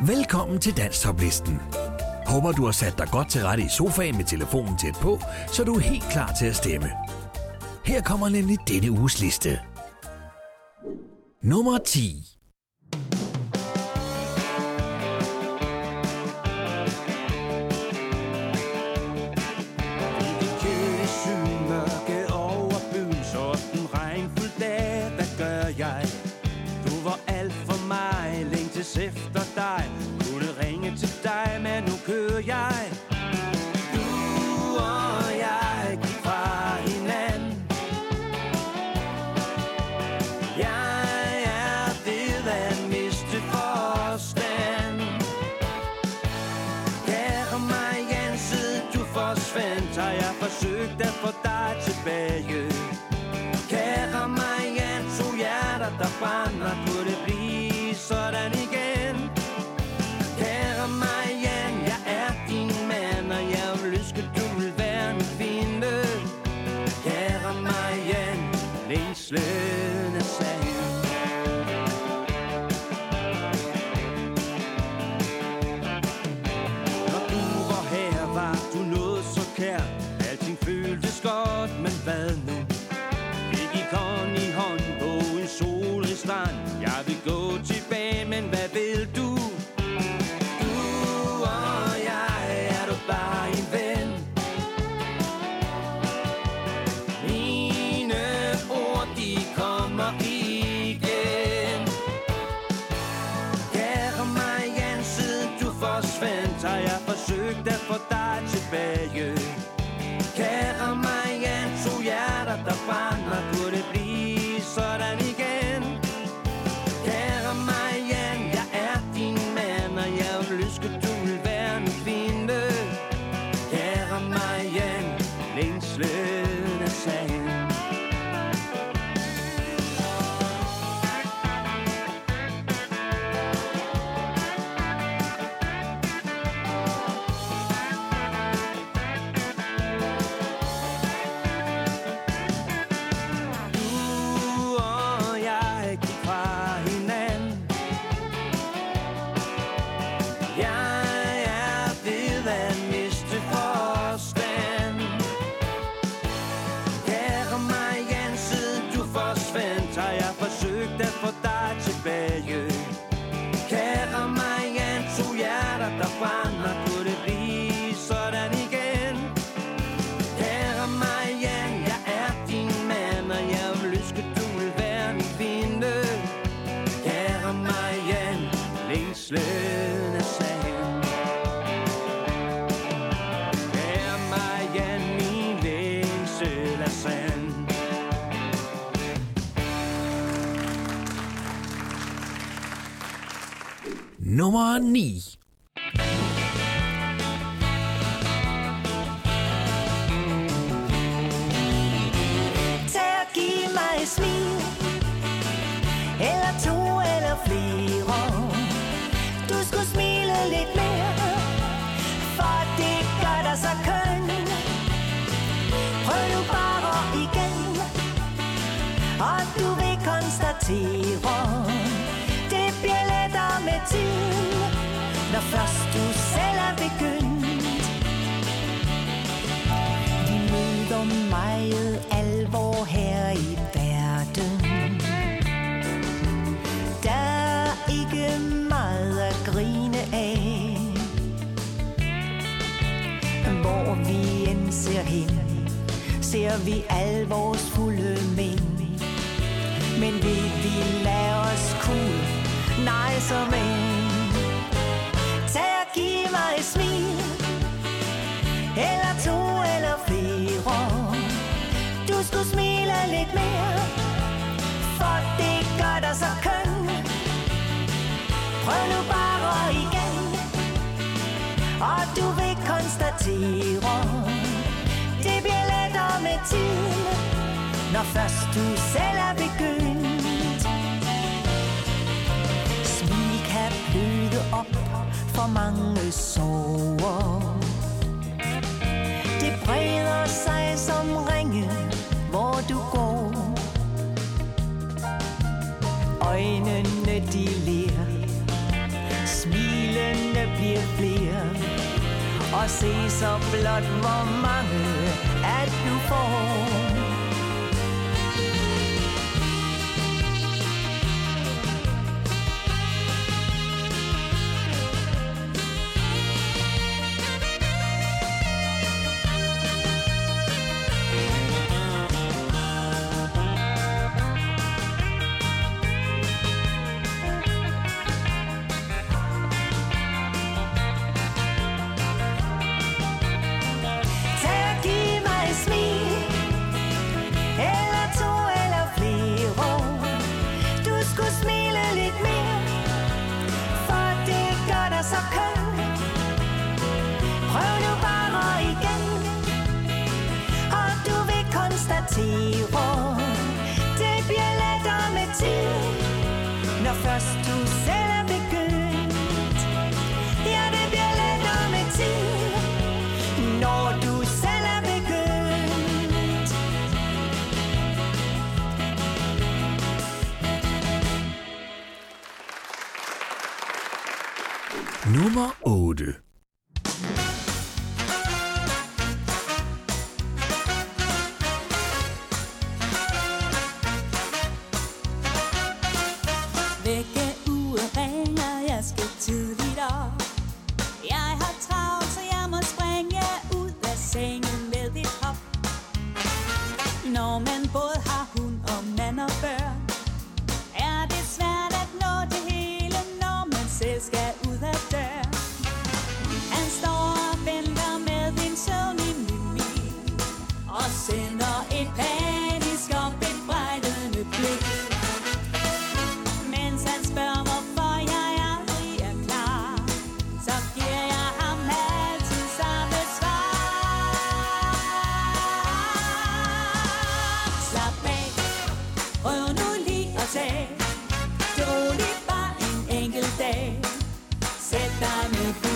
Velkommen til Danstoplisten. Håber du har sat dig godt til rette i sofaen med telefonen tæt på, så du er helt klar til at stemme. Her kommer nemlig denne uges liste. Nummer 10 længes efter dig. Kunne ringe til dig, men nu kører jeg. 烦恼 smiler lidt mere. For det gør dig så køn. Prøv nu bare igen. Og du vil konstatere Det bliver lettere med tiden Når først du selv er begyndt. Smil kan bløde op for mange sorger Det breder sig som ringe du går. Øjnene de ler. Smilene bliver flere. Og se så blot hvor mange at du får. så køn. Prøv nu bare igen. Og du vil konstatere Det bliver lettere med tid. Når først du selv nummer 8. og tag Det er roligt, bare en enkelt dag. Sæt dig ned.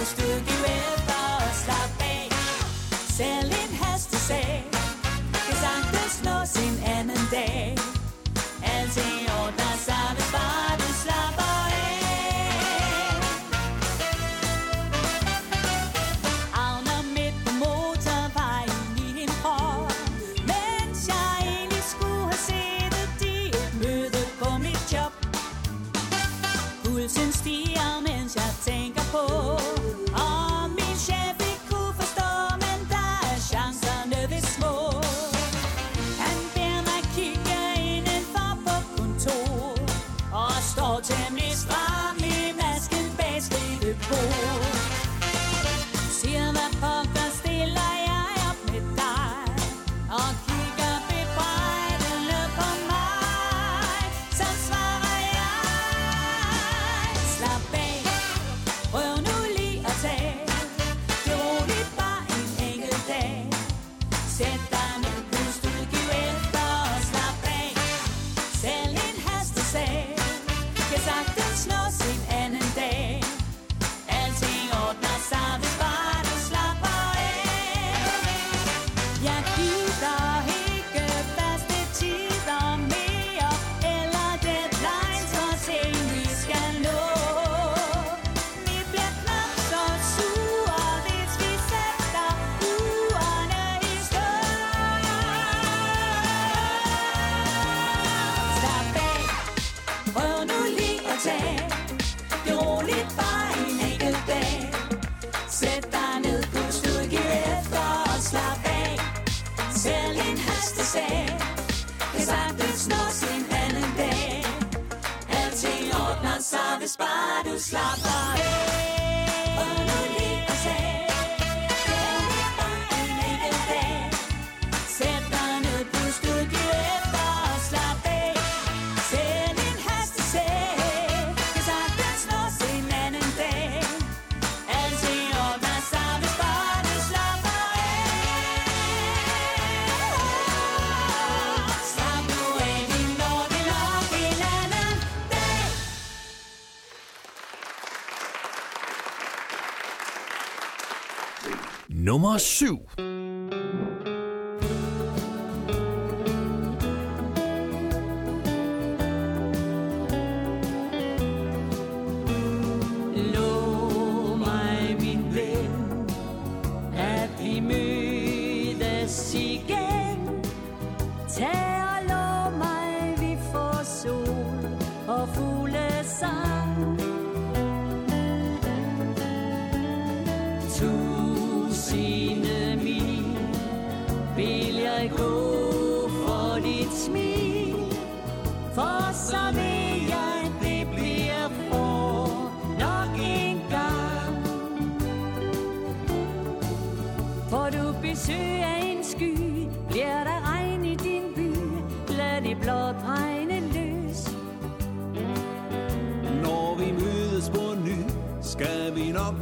nummer 7.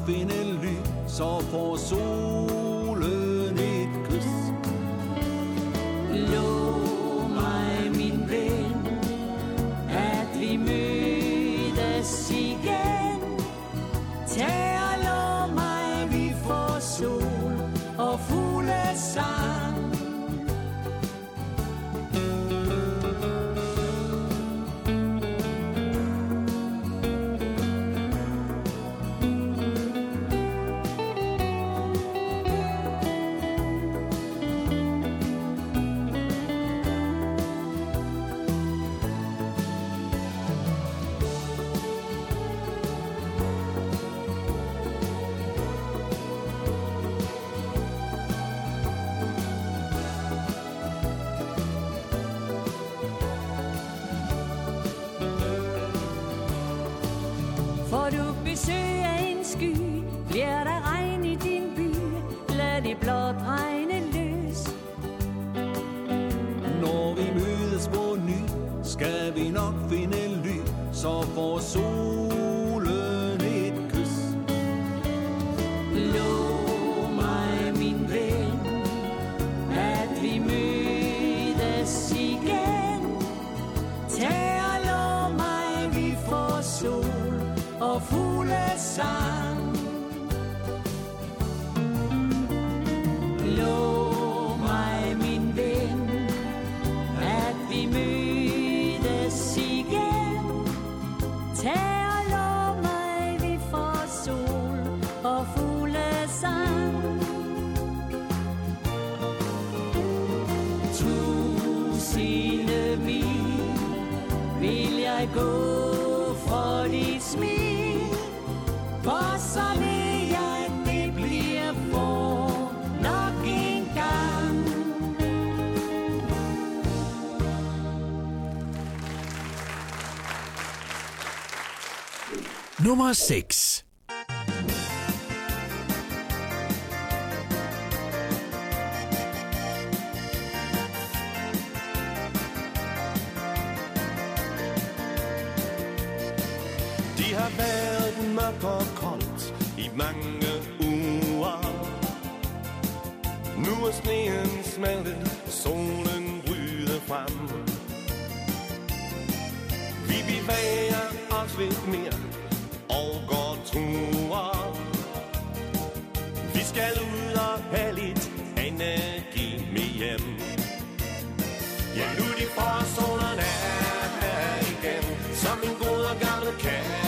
vi nok finde lys og solen Nummer 6. De har været mørk og koldt i mange uger. Nu er sneen smeltet, solen bryder frem. Vi bevæger os lidt mere igen Som en god og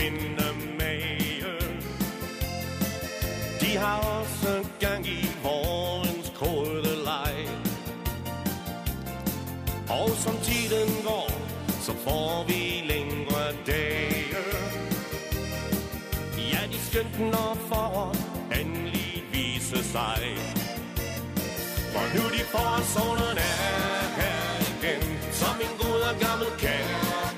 de mage. De har også gang i vårens kolde leg. Og som tiden går, så får vi længere dage. Ja, de skønt når foråret endelig viser sig. For nu de får solen er her igen Som en god og gammel kærkommen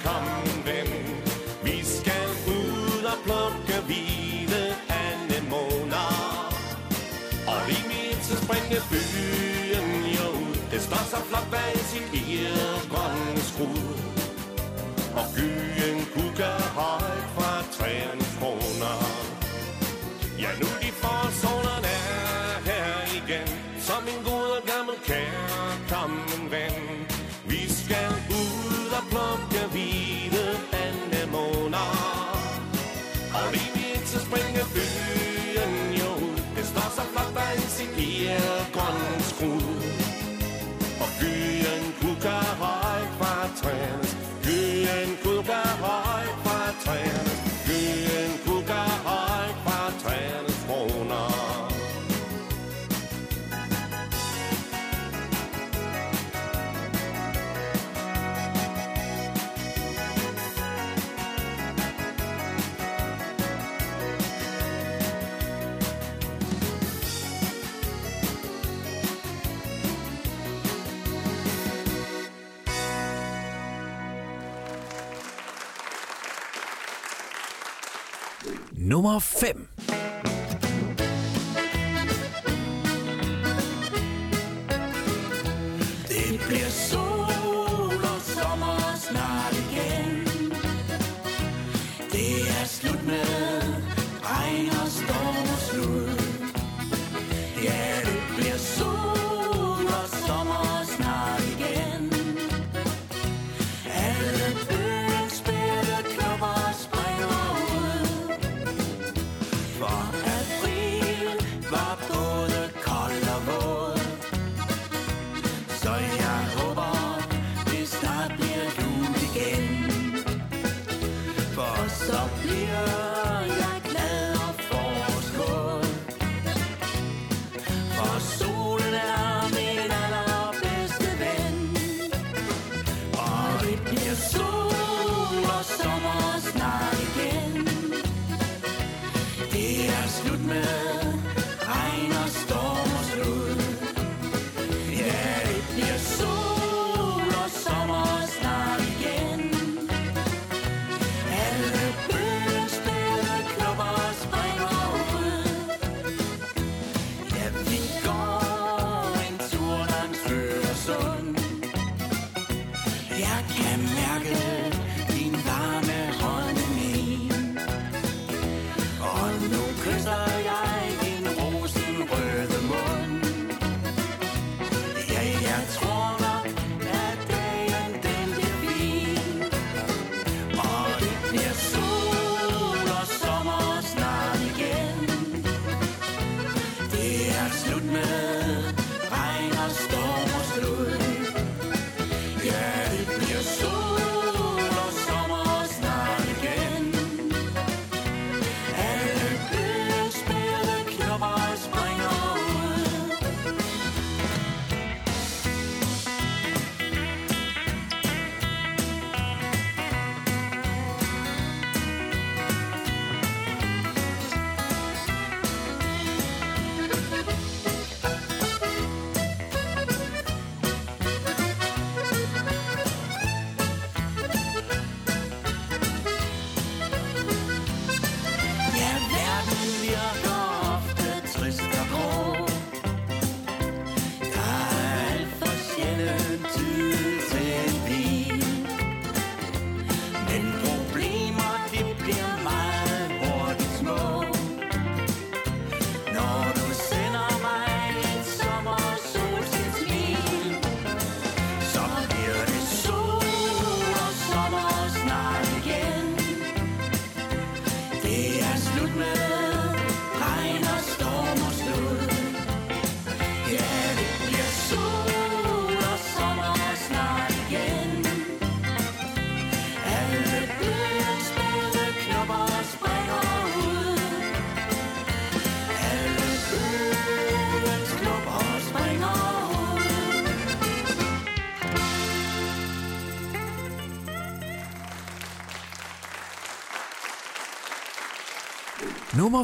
springe byen jo ud Det står så flot bag sin irgrønne skrud. Og gyen kukker højt fra træernes kroner. Ja, nu de får er her igen Som en god og gammel kærkommen ven Vi skal ud og plukke så flot bag sin irgrønne skrud Og byen kukker højt fra træerne nummer 5.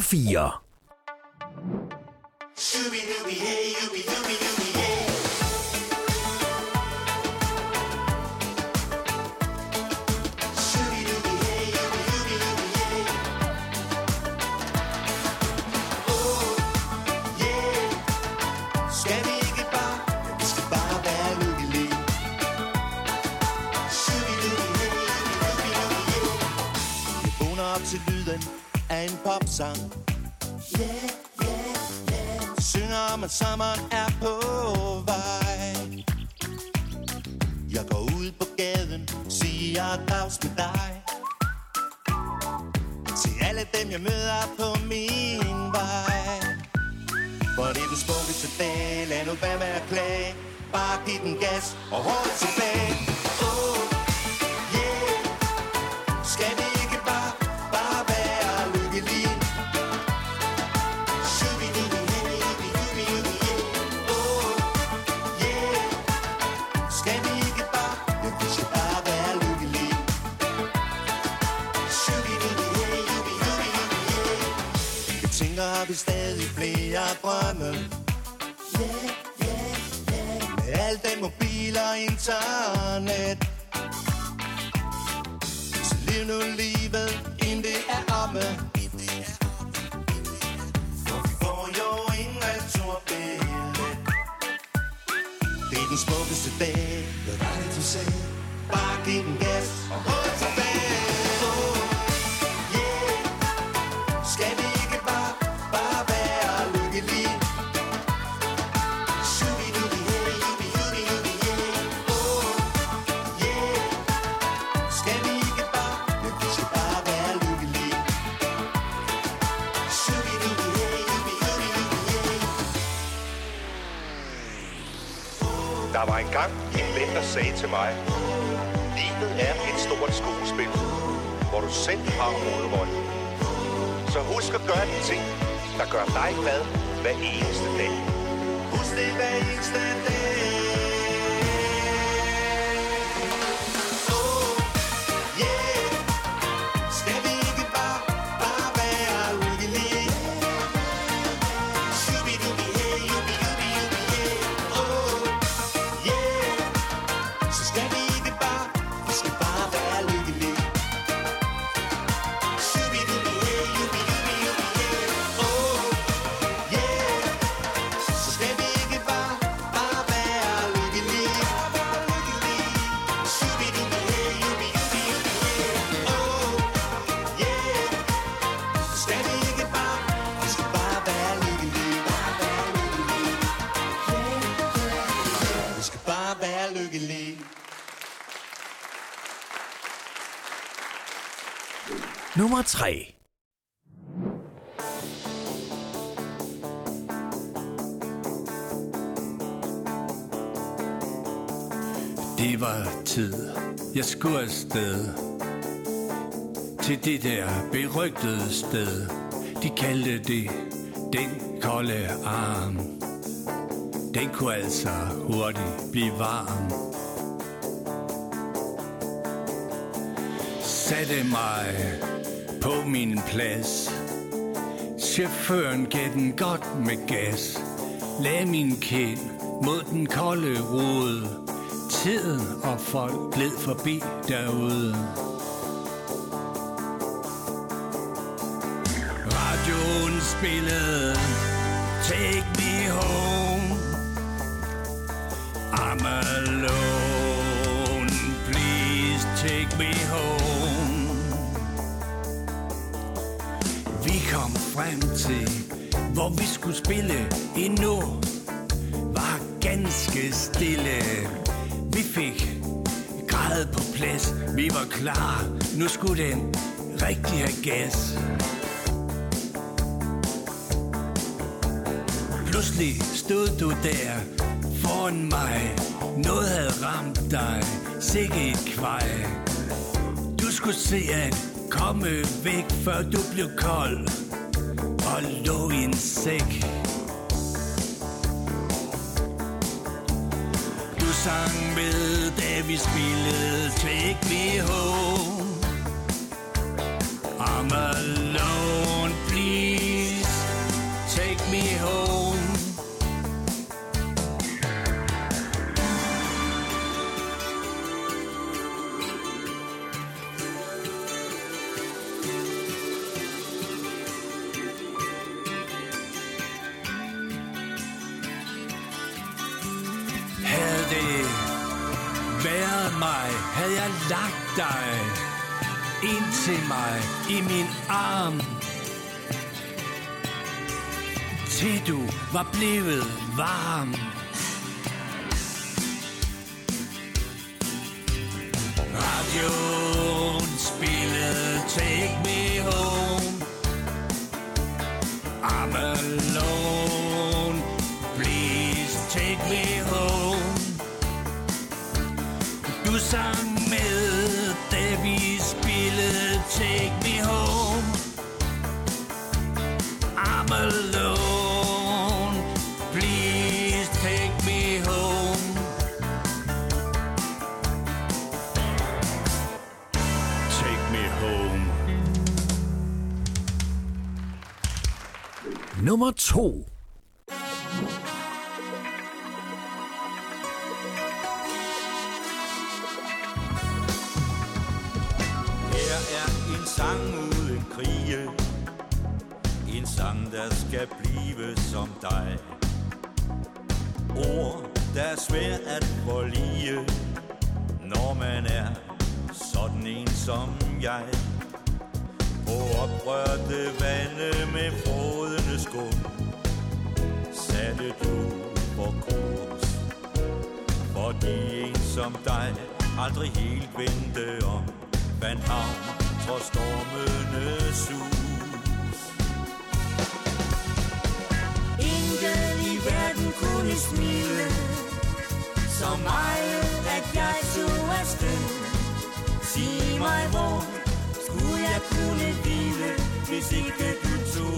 4. gaden Siger dags med dig. Til alle dem jeg møder på min vej. For det er den smukkeste dag Lad nu være med at klage. Bare giv den gas og hårdt tilbage. Oh. vi stadig flere drømme. Yeah, yeah, yeah Med al den mobil og internet. Så lev nu livet, inden det er omme. For vi får jo en returbillet Det er den smukkeste dag. Hvad var det, du sagde? Bare giv den gas. Og hold tilbage Der var engang en ven, der sagde til mig, livet er et stort skuespil, hvor du selv har hovedrollen. Så husk at gøre de ting, der gør dig glad hver eneste dag. Husk det hver eneste dag. 3. Det var tid, jeg skulle afsted. Til det der berygtede sted. De kaldte det den kolde arm. Den kunne altså hurtigt blive varm. Satte mig på min plads. Chaufføren gav den godt med gas. Lagde min kind mod den kolde rode. Tiden og folk gled forbi derude. Radioen spillede Take me home. I'm alone. Please take me home. Frem til Hvor vi skulle spille endnu var ganske stille. Vi fik grad på plads. Vi var klar. Nu skulle den rigtig have gas. Pludselig stod du der foran mig. Noget havde ramt dig. Sikke et kvej. Du skulle se at komme væk, før du blev kold. Lå i en sæk. Du sang med, da vi spillede Take Me Home. Havde lagt dig ind til mig i min arm. Til du var blevet varm. En sang uden krige. En sang, der skal blive som dig. Ord der er svært at forlige, når man er sådan en som jeg. På oprørte vande med frodende skum, satte du på kurs. Fordi en som dig aldrig helt vendte om, vandt havn og stormende sus. Intet i verden kunne smile Så meget at jeg tog afsted Sig mig hvor skulle jeg kunne hvile Hvis ikke du tog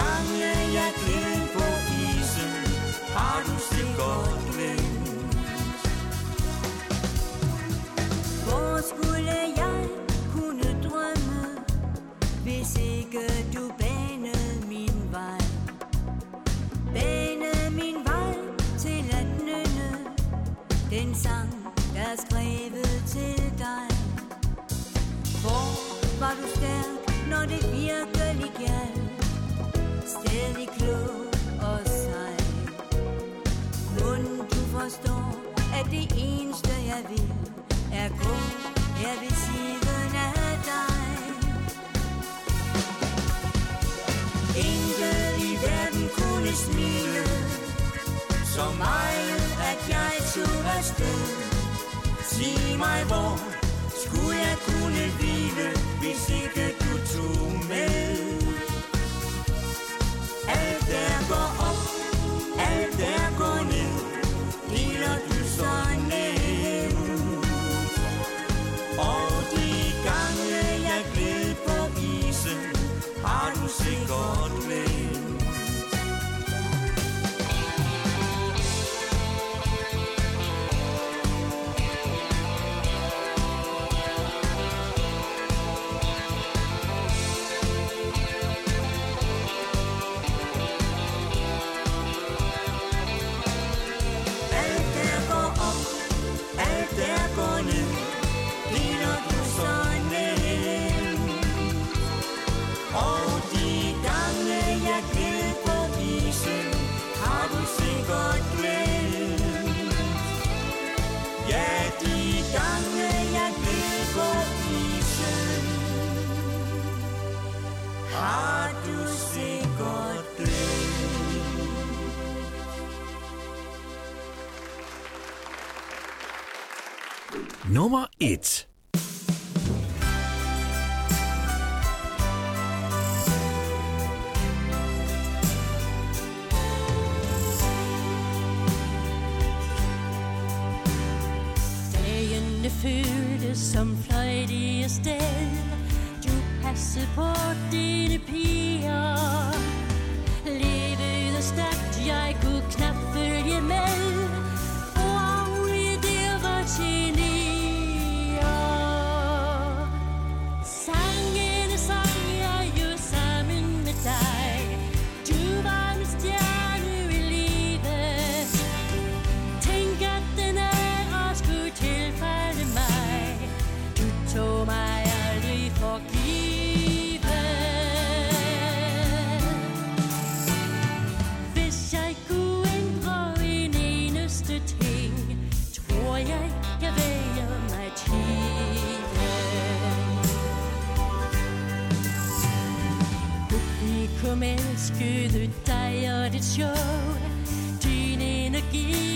gange jeg gled på isen. Har du sikkert glemt Hvor skulle jeg kunne drømme Hvis ikke du banede min vej? Banede min vej til at nynne Den sang, der er skrevet til dig. Hvor var du stærk, når det virkelig galt Stadig klog og sej. Mund du forstår, at det eneste jeg vil Er gå her ved siden af dig. Intet i verden kunne smile Så meget, at jeg tog afsted. Sig mig hvor skulle jeg kunne hvile Hvis ikke Har du sikkert glemt Nummer 1. porter de pire. Publikum elskede dig og dit show Din energi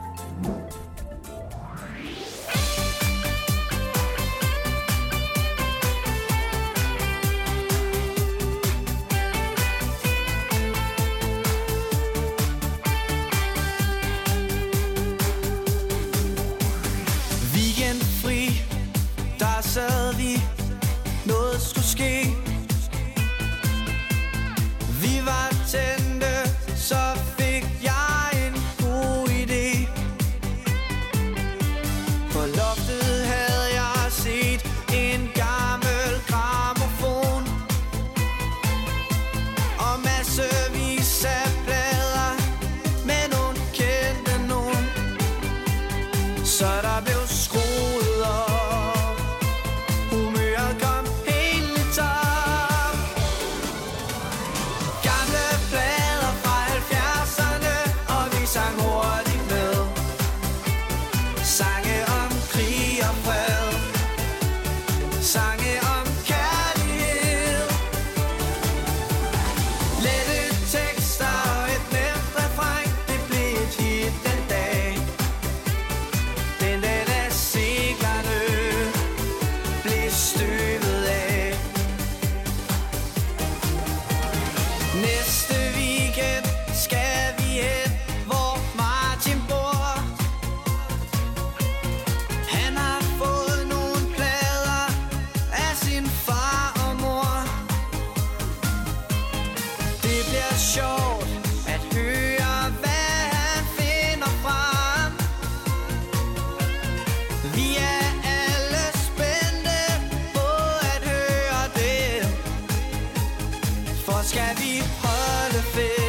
part of it.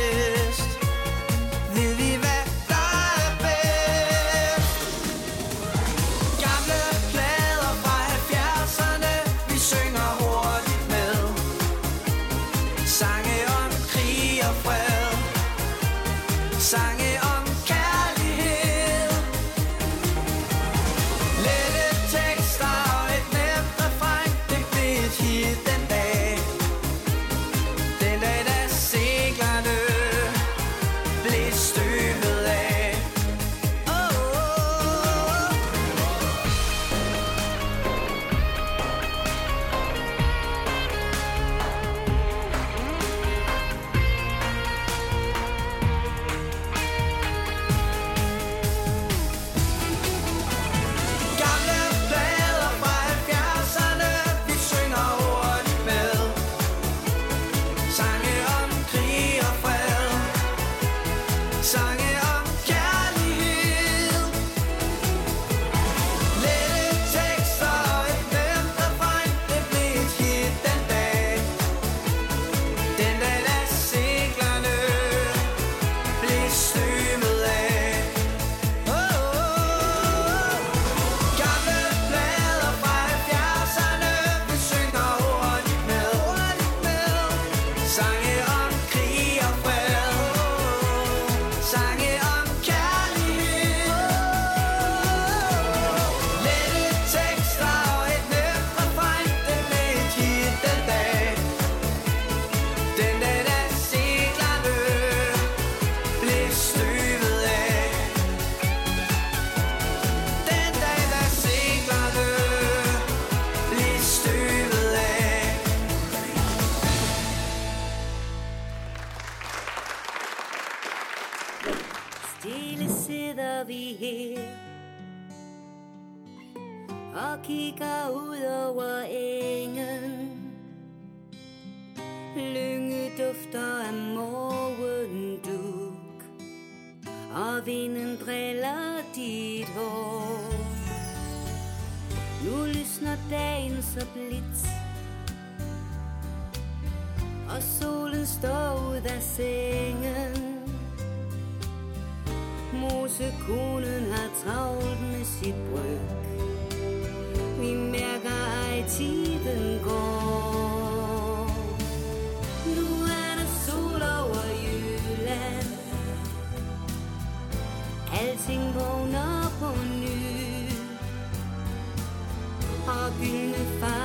Og gyldne farver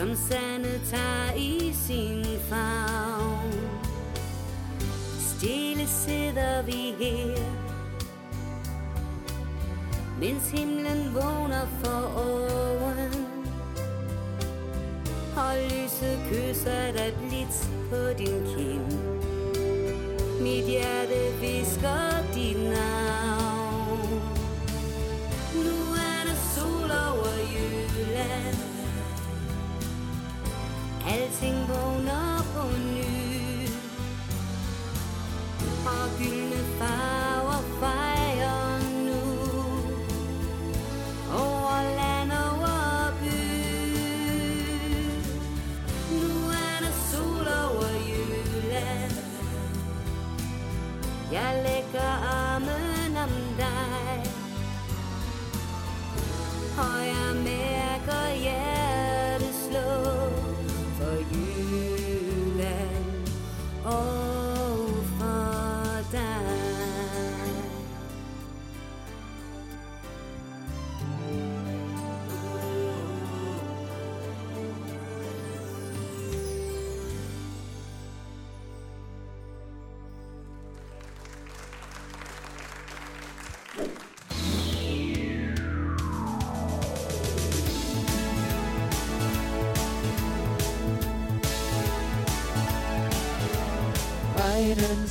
Som sandet tager i sin favn Stille Alting vågner på ny Og gyldne farver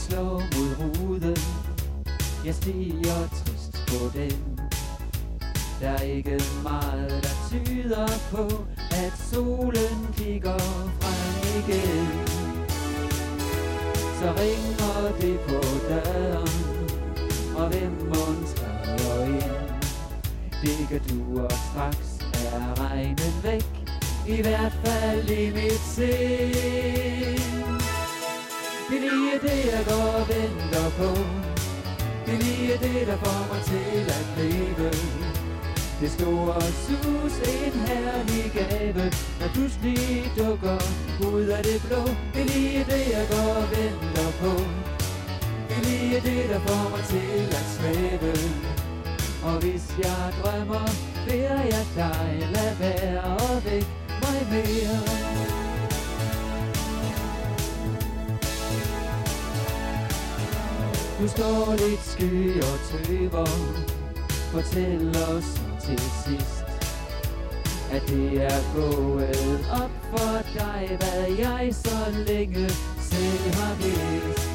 slår mod ruden. Jeg stiger trist på den. Der er ikke meget, der tyder på At solen kigger frem igen. Så ringer det på døren Og hvem mund træder ind? Det kan du og straks er regnen væk I hvert fald i mit sind det er lige det, jeg går og venter på. Det er lige det, der får mig til at leve. Det store sus, en herlig gave, Når pludselig dukker ud af det blå. Det er lige det, jeg går og venter på. Det er lige det, der får mig til at svæve. Og hvis jeg drømmer, beder jeg dig, lad være og væk mig mere. Nu står lidt sky og tøver Fortæl os til sidst At det er gået op for dig Hvad jeg så længe selv har vidst.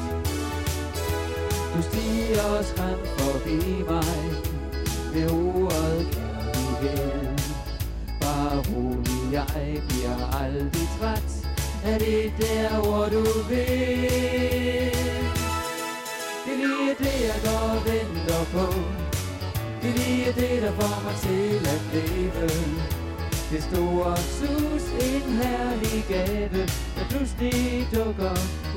Du stiger skræm forbi mig Med ordet kærlighed Bare rolig, jeg bliver aldrig træt Er det der hvor du vil lige det, jeg går og venter på. Det er lige det, der får mig til at leve. Det store sus, en herlig gave, der pludselig dukker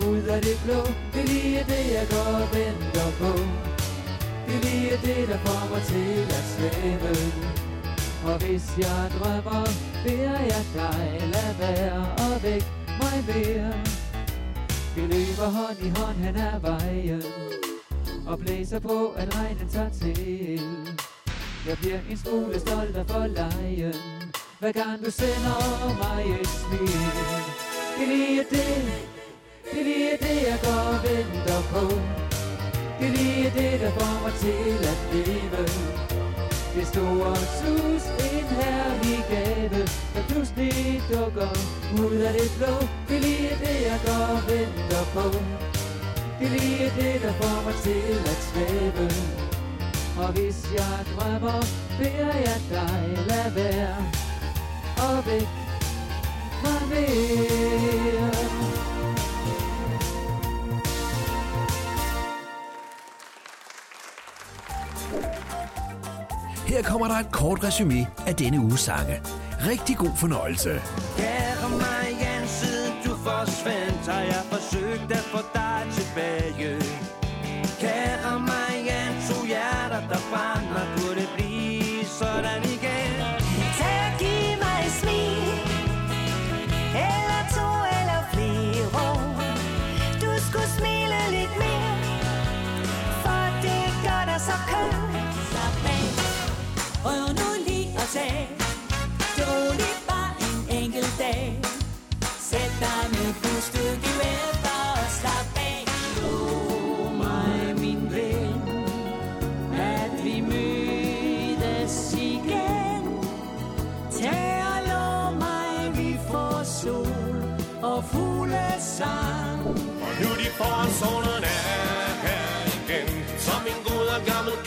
ud af det blå. Det er lige det, jeg går og venter på. Det er lige det, der får mig til at svæve. Og hvis jeg drømmer, beder jeg dig Lad være og væk mig mere. Vi løber hånd i hånd hen ad vejen. Og blæser på, at regnen tager til. Jeg bliver en smule stolt af for lejen hver gang du sender mig et smil. Det er lige det, det er lige det jeg går og venter på. Det er lige det der får mig til at leve. Det store sus, en herlig gave Der pludselig dukker ud af det blå. Det er lige det jeg går og venter på. Det er lige det der får mig til at svæve og hvis jeg drømmer, beder jeg dig lad være og væk mig mere. Her kommer der et kort resume af denne uges sange. Rigtig god fornøjelse. Kære forsvandt, har jeg forsøgt at få dig tilbage. Kære Marianne, to hjerter, der brænder, kunne det blive sådan igen? Tag og giv mig et smil Eller to eller flere Du skulle smile lidt mere For det gør dig så køn Slap af. Prøv nu lige at tage fuglesang. Og nu de forårssolen er her igen Som en god og gammel